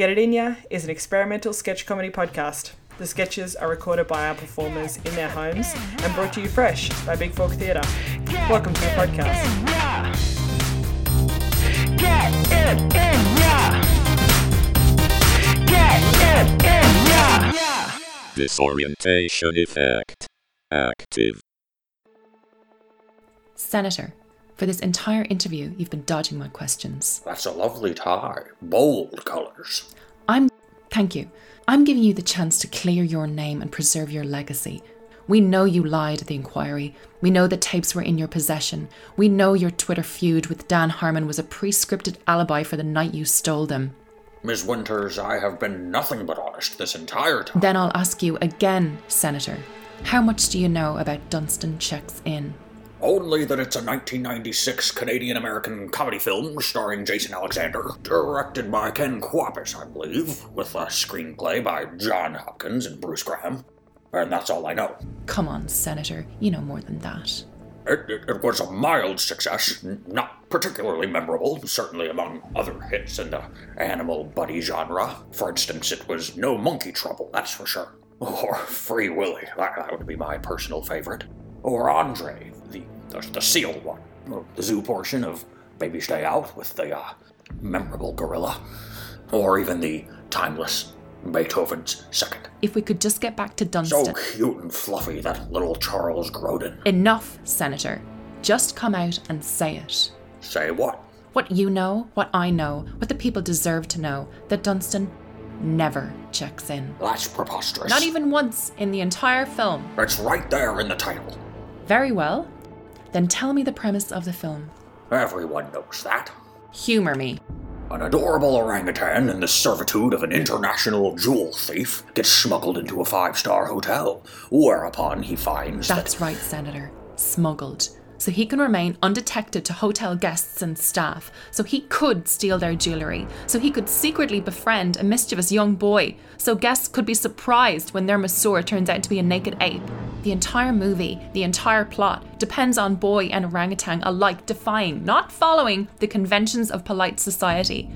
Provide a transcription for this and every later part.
Get It In Ya is an experimental sketch comedy podcast. The sketches are recorded by our performers in their homes and brought to you fresh by Big Fork Theatre. Welcome to the podcast. Get it in ya. Get it in ya. Disorientation effect. Active. Senator, for this entire interview, you've been dodging my questions. That's a lovely tie. Bold colours. I'm. Thank you. I'm giving you the chance to clear your name and preserve your legacy. We know you lied at the inquiry. We know the tapes were in your possession. We know your Twitter feud with Dan Harmon was a pre scripted alibi for the night you stole them. Miss Winters, I have been nothing but honest this entire time. Then I'll ask you again, Senator. How much do you know about Dunston Checks In? Only that it's a 1996 Canadian American comedy film starring Jason Alexander, directed by Ken Kwapis, I believe, with a screenplay by John Hopkins and Bruce Graham. And that's all I know. Come on, Senator, you know more than that. It, it, it was a mild success, not particularly memorable, certainly among other hits in the animal buddy genre. For instance, it was no monkey trouble, that's for sure. Or Free Willy, that, that would be my personal favorite. Or Andre, the, the, the seal one. Or the zoo portion of Baby's Day Out with the uh, memorable gorilla. Or even the timeless Beethoven's second. If we could just get back to Dunston. So cute and fluffy, that little Charles Grodin. Enough, Senator. Just come out and say it. Say what? What you know, what I know, what the people deserve to know that Dunston never checks in. That's preposterous. Not even once in the entire film. It's right there in the title. Very well. Then tell me the premise of the film. Everyone knows that. Humor me. An adorable orangutan in the servitude of an international jewel thief gets smuggled into a five star hotel, whereupon he finds That's that. right, Senator. Smuggled. So he can remain undetected to hotel guests and staff. So he could steal their jewellery. So he could secretly befriend a mischievous young boy. So guests could be surprised when their masseur turns out to be a naked ape. The entire movie, the entire plot, depends on boy and orangutan alike defying, not following, the conventions of polite society.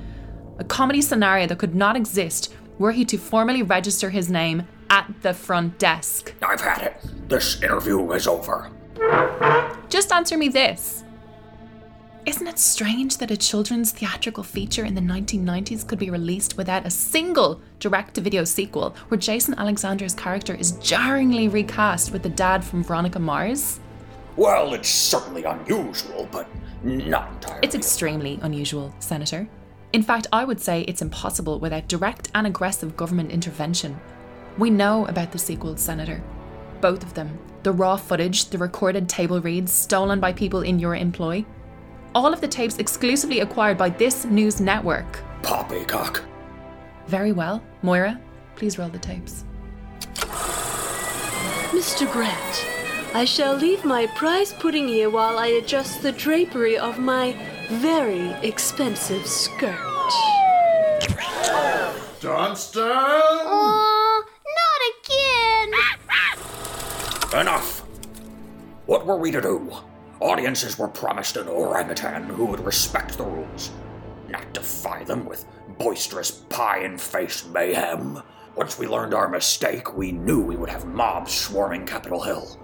A comedy scenario that could not exist were he to formally register his name at the front desk. I've had it. This interview is over. Just answer me this. Isn't it strange that a children's theatrical feature in the 1990s could be released without a single direct to video sequel where Jason Alexander's character is jarringly recast with the dad from Veronica Mars? Well, it's certainly unusual, but not entirely. It's extremely unusual, Senator. In fact, I would say it's impossible without direct and aggressive government intervention. We know about the sequels, Senator. Both of them. The raw footage, the recorded table reads stolen by people in your employ. All of the tapes exclusively acquired by this news network. Poppycock. Very well. Moira, please roll the tapes. Mr. Grant, I shall leave my prize pudding here while I adjust the drapery of my very expensive skirt. Dunston! Aw, not again! Enough! What were we to do? Audiences were promised an orangutan who would respect the rules, not defy them with boisterous pie and face mayhem. Once we learned our mistake, we knew we would have mobs swarming Capitol Hill.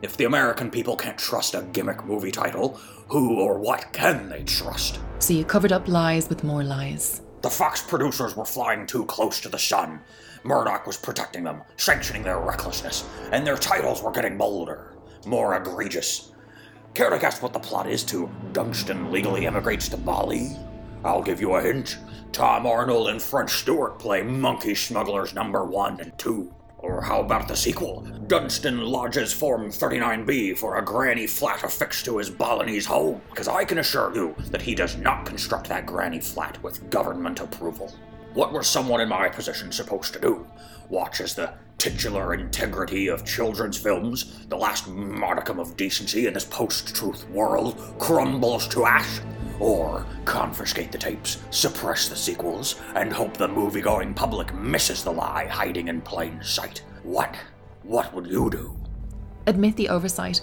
If the American people can't trust a gimmick movie title, who or what can they trust? So you covered up lies with more lies. The Fox producers were flying too close to the sun. Murdoch was protecting them, sanctioning their recklessness, and their titles were getting bolder, more egregious. Care to guess what the plot is to Dunston legally emigrates to Bali? I'll give you a hint. Tom Arnold and French Stewart play monkey smugglers number one and two. Or how about the sequel? Dunston lodges Form 39B for a granny flat affixed to his Balinese home, because I can assure you that he does not construct that granny flat with government approval. What were someone in my position supposed to do? Watch as the titular integrity of children's films, the last modicum of decency in this post truth world, crumbles to ash? Or confiscate the tapes, suppress the sequels, and hope the movie going public misses the lie hiding in plain sight? What? What would you do? Admit the oversight.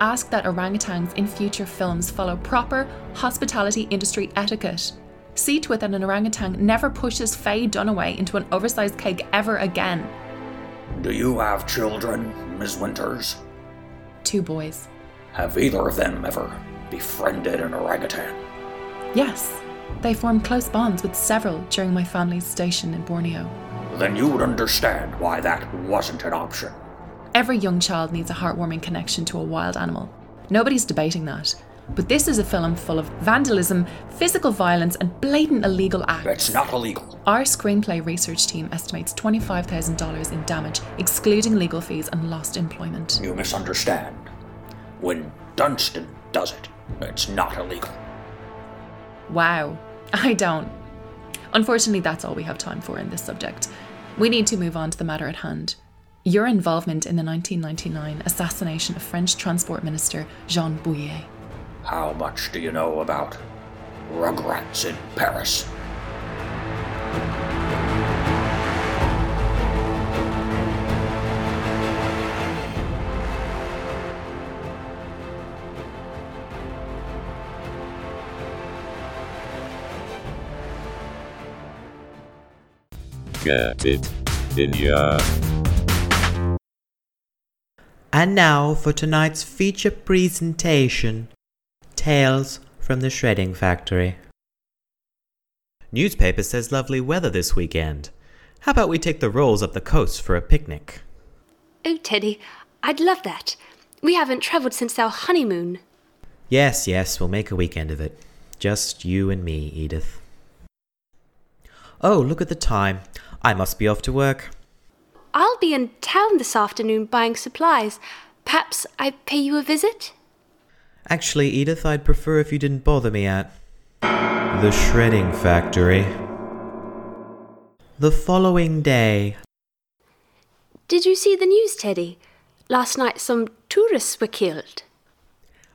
Ask that orangutans in future films follow proper hospitality industry etiquette. See to it that an orangutan never pushes Faye Dunaway into an oversized cake ever again. Do you have children, Miss Winters? Two boys. Have either of them ever befriended an orangutan? Yes, they formed close bonds with several during my family's station in Borneo. Then you would understand why that wasn't an option. Every young child needs a heartwarming connection to a wild animal. Nobody's debating that. But this is a film full of vandalism, physical violence, and blatant illegal acts. It's not illegal. Our screenplay research team estimates $25,000 in damage, excluding legal fees and lost employment. You misunderstand. When Dunston does it, it's not illegal. Wow, I don't. Unfortunately, that's all we have time for in this subject. We need to move on to the matter at hand. Your involvement in the 1999 assassination of French Transport Minister Jean Bouillet. How much do you know about Rugrats in Paris? Get it in ya. And now for tonight's feature presentation Tales from the Shredding Factory. Newspaper says lovely weather this weekend. How about we take the rolls up the coast for a picnic? Oh, Teddy, I'd love that. We haven't travelled since our honeymoon. Yes, yes, we'll make a weekend of it. Just you and me, Edith. Oh, look at the time. I must be off to work. I'll be in town this afternoon buying supplies. Perhaps I pay you a visit? Actually, Edith, I'd prefer if you didn't bother me at the shredding factory. The following day, Did you see the news, Teddy? Last night some tourists were killed.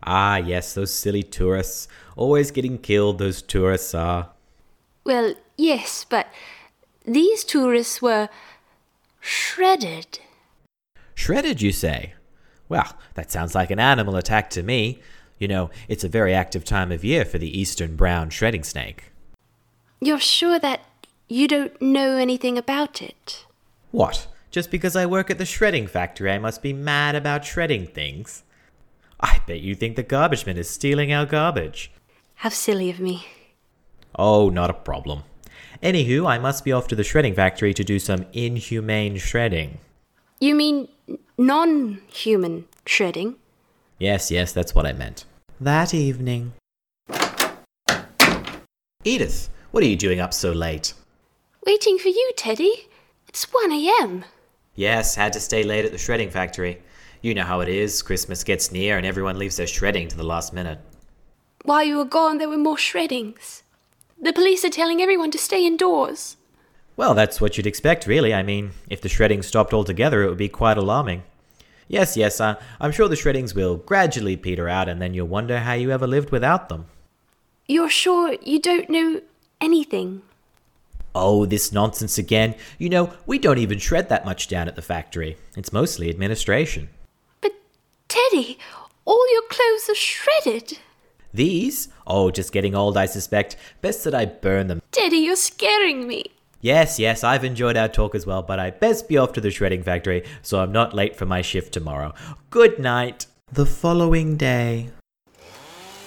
Ah, yes, those silly tourists. Always getting killed, those tourists are. Well, yes, but these tourists were shredded. Shredded, you say? Well, that sounds like an animal attack to me. You know, it's a very active time of year for the eastern brown shredding snake. You're sure that you don't know anything about it? What? Just because I work at the shredding factory, I must be mad about shredding things? I bet you think the garbage man is stealing our garbage. How silly of me. Oh, not a problem. Anywho, I must be off to the shredding factory to do some inhumane shredding. You mean non human shredding? Yes, yes, that's what I meant. That evening. Edith, what are you doing up so late? Waiting for you, Teddy. It's 1 a.m. Yes, had to stay late at the shredding factory. You know how it is. Christmas gets near and everyone leaves their shredding to the last minute. While you were gone, there were more shreddings. The police are telling everyone to stay indoors. Well, that's what you'd expect, really. I mean, if the shredding stopped altogether, it would be quite alarming. Yes, yes, uh, I'm sure the shreddings will gradually peter out, and then you'll wonder how you ever lived without them. You're sure you don't know anything? Oh, this nonsense again. You know, we don't even shred that much down at the factory. It's mostly administration. But, Teddy, all your clothes are shredded. These? Oh, just getting old, I suspect. Best that I burn them. Teddy, you're scaring me. Yes, yes, I've enjoyed our talk as well, but I best be off to the shredding factory so I'm not late for my shift tomorrow. Good night. The following day.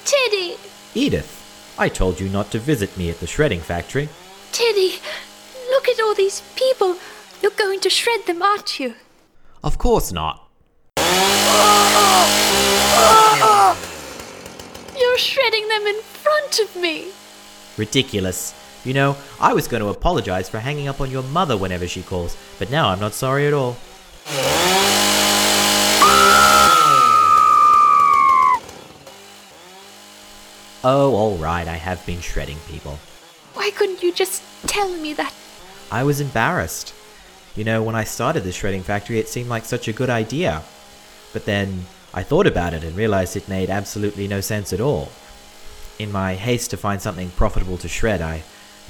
Teddy! Edith, I told you not to visit me at the shredding factory. Teddy! Look at all these people. You're going to shred them, aren't you? Of course not. You're shredding them in front of me. Ridiculous. You know, I was going to apologize for hanging up on your mother whenever she calls, but now I'm not sorry at all. Oh, all right, I have been shredding people. Why couldn't you just tell me that? I was embarrassed. You know, when I started the shredding factory, it seemed like such a good idea. But then I thought about it and realized it made absolutely no sense at all. In my haste to find something profitable to shred, I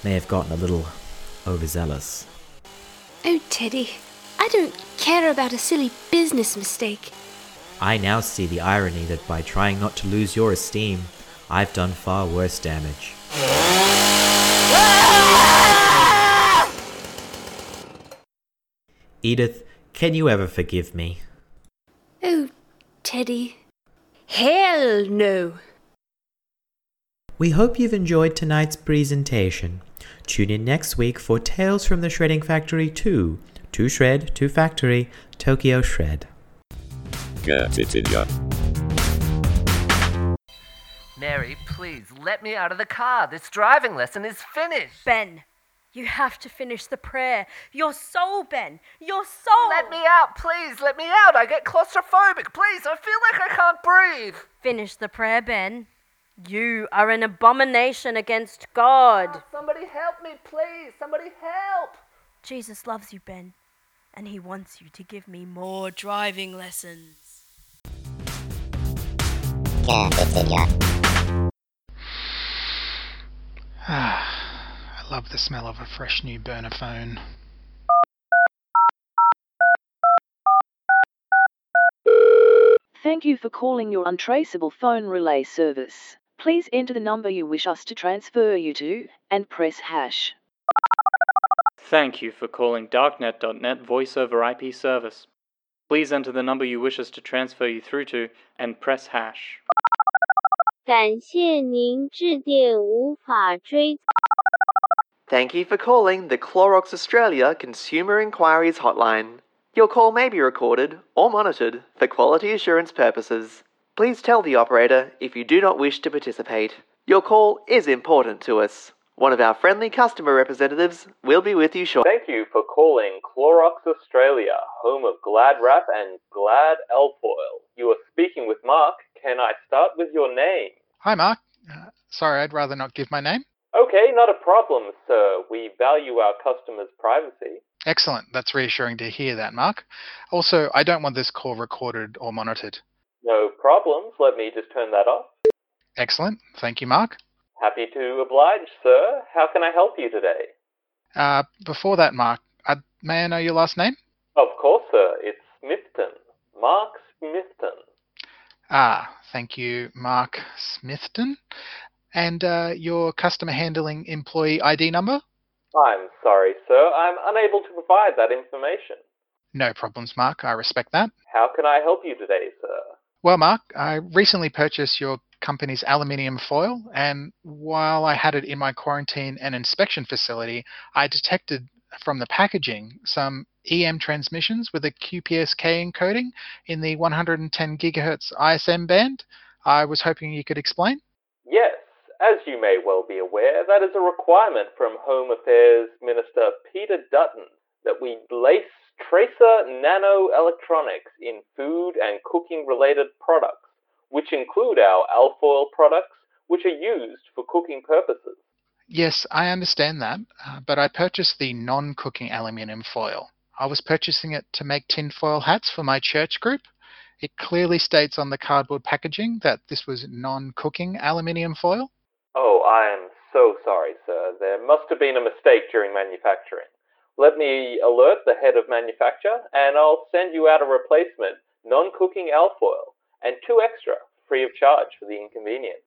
may have gotten a little overzealous. Oh, Teddy, I don't care about a silly business mistake. I now see the irony that by trying not to lose your esteem, I've done far worse damage. Edith, can you ever forgive me? Oh, Teddy. Hell no. We hope you've enjoyed tonight's presentation. Tune in next week for Tales from the Shredding Factory 2 To Shred, to Factory, Tokyo Shred. Get it in ya. Mary, please let me out of the car. This driving lesson is finished. Ben, you have to finish the prayer. Your soul, Ben. Your soul. Let me out, please. Let me out. I get claustrophobic. Please, I feel like I can't breathe. Finish the prayer, Ben. You are an abomination against God. Oh, somebody help me, please. Somebody help. Jesus loves you, Ben, and he wants you to give me more driving lessons. I love the smell of a fresh new burner phone. Thank you for calling your untraceable phone relay service. Please enter the number you wish us to transfer you to and press hash. Thank you for calling Darknet.net voice over IP service. Please enter the number you wish us to transfer you through to and press hash. 感谢您致电无法追。 Thank you for calling the Clorox Australia Consumer Inquiries Hotline. Your call may be recorded or monitored for quality assurance purposes. Please tell the operator if you do not wish to participate. Your call is important to us. One of our friendly customer representatives will be with you shortly. Thank you for calling Clorox Australia, home of Glad Wrap and Glad Alfoil. You are speaking with Mark. Can I start with your name? Hi, Mark. Uh, sorry, I'd rather not give my name. Okay, not a problem, sir. We value our customers' privacy. Excellent. That's reassuring to hear that, Mark. Also, I don't want this call recorded or monitored. No problems. Let me just turn that off. Excellent. Thank you, Mark. Happy to oblige, sir. How can I help you today? Uh, before that, Mark, uh, may I know your last name? Of course, sir. It's Smithton. Mark Smithton. Ah, thank you, Mark Smithton. And uh, your customer handling employee ID number? I'm sorry, sir. I'm unable to provide that information. No problems, Mark. I respect that. How can I help you today, sir? Well, Mark, I recently purchased your company's aluminium foil, and while I had it in my quarantine and inspection facility, I detected from the packaging some EM transmissions with a QPSK encoding in the 110 gigahertz ISM band. I was hoping you could explain. Yes, as you may well be aware, that is a requirement from Home Affairs Minister Peter Dutton that we lace tracer nanoelectronics in food and cooking related products, which include our alfoil products, which are used for cooking purposes. Yes, I understand that, uh, but I purchased the non cooking aluminium foil. I was purchasing it to make tinfoil hats for my church group. It clearly states on the cardboard packaging that this was non cooking aluminium foil. Oh, I am so sorry, sir. There must have been a mistake during manufacturing. Let me alert the head of manufacture, and I'll send you out a replacement non cooking alfoil and two extra free of charge for the inconvenience.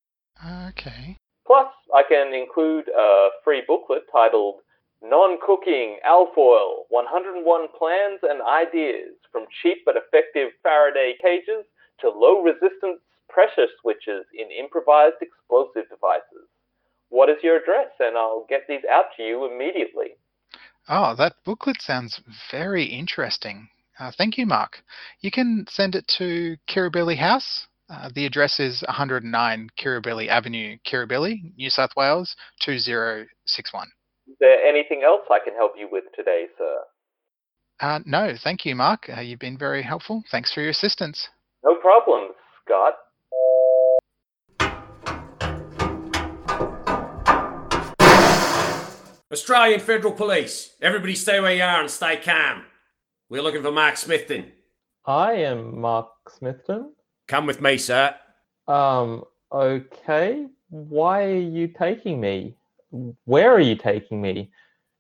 Okay. Plus, I can include a free booklet titled Non Cooking Alfoil 101 Plans and Ideas from Cheap but Effective Faraday Cages to Low Resistance Pressure Switches in Improvised Explosive Devices. What is your address? And I'll get these out to you immediately. Oh, that booklet sounds very interesting. Uh, thank you, Mark. You can send it to Kirribilli House. Uh, the address is 109 Kirribilli Avenue, Kirribilli, New South Wales 2061. Is there anything else I can help you with today, sir? Uh, no, thank you, Mark. Uh, you've been very helpful. Thanks for your assistance. No problem, Scott. Australian Federal Police, everybody stay where you are and stay calm. We're looking for Mark Smithton. I am Mark Smithton. Come with me, sir. Um, okay. Why are you taking me? Where are you taking me?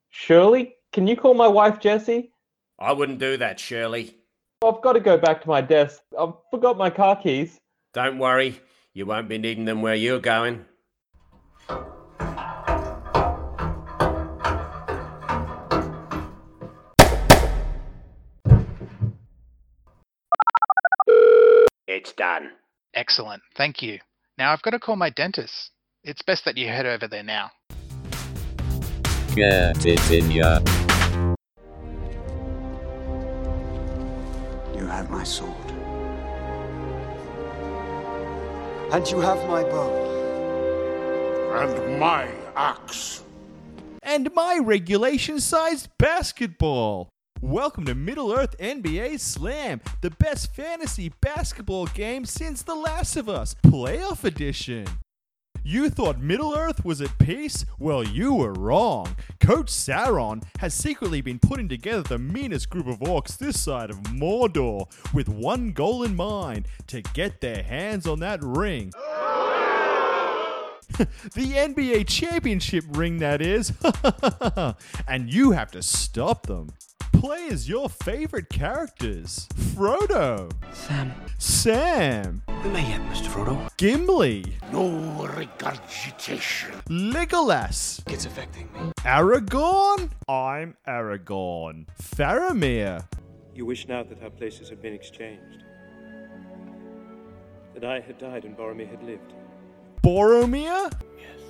Shirley, can you call my wife Jessie? I wouldn't do that, Shirley. I've got to go back to my desk. I've forgot my car keys. Don't worry, you won't be needing them where you're going. Done. Excellent. Thank you. Now I've got to call my dentist. It's best that you head over there now. Get it in ya. You have my sword. And you have my bow. And my axe. And my regulation sized basketball. Welcome to Middle Earth NBA Slam, the best fantasy basketball game since The Last of Us, Playoff Edition. You thought Middle Earth was at peace? Well, you were wrong. Coach Sauron has secretly been putting together the meanest group of orcs this side of Mordor with one goal in mind to get their hands on that ring. the NBA championship ring, that is. and you have to stop them. Play as your favorite characters Frodo, Sam. Sam, We may yet, Mr. Frodo. Gimli, No regurgitation. Legolas, It's affecting me. Aragorn. I'm Aragorn. Faramir, You wish now that our places had been exchanged. That I had died and Boromir had lived. Boromir? Yes.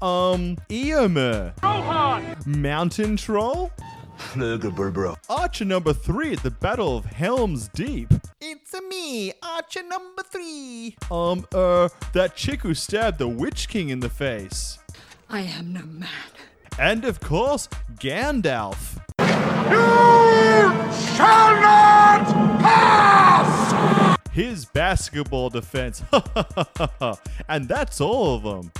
Um, Eomer. Rohan! Mountain Troll? bro. Archer number three at the Battle of Helm's Deep. It's a me, Archer number three. Um, uh, that chick who stabbed the Witch King in the face. I am no man. And of course, Gandalf. You shall not pass! His basketball defense. and that's all of them.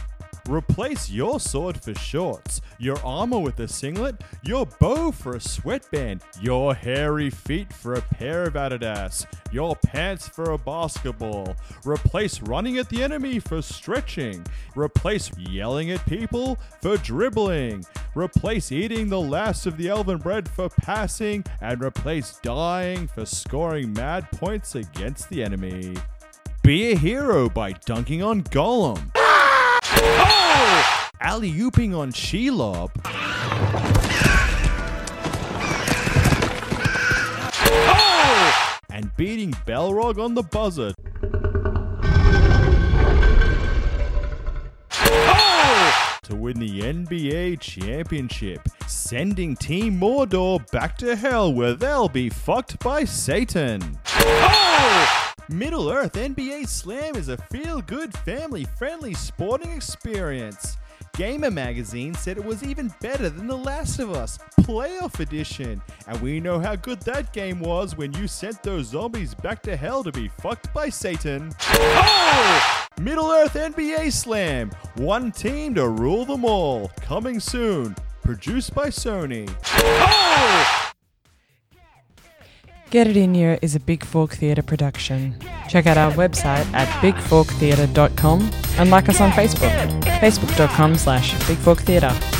Replace your sword for shorts, your armor with a singlet, your bow for a sweatband, your hairy feet for a pair of Adidas, your pants for a basketball. Replace running at the enemy for stretching. Replace yelling at people for dribbling. Replace eating the last of the elven bread for passing. And replace dying for scoring mad points against the enemy. Be a hero by dunking on Gollum. Oh! Alley ooping on Shelob. Oh! And beating Balrog on the buzzer. Oh! To win the NBA championship, sending Team Mordor back to hell where they'll be fucked by Satan. Oh! Middle Earth NBA Slam is a feel good, family friendly sporting experience. Gamer Magazine said it was even better than The Last of Us Playoff Edition, and we know how good that game was when you sent those zombies back to hell to be fucked by Satan. Oh! Middle Earth NBA Slam, one team to rule them all. Coming soon. Produced by Sony. Oh! Get It In Here is a Big Fork Theatre production. Check out our website at bigforktheatre.com and like us on Facebook, facebook.com slash bigforktheatre.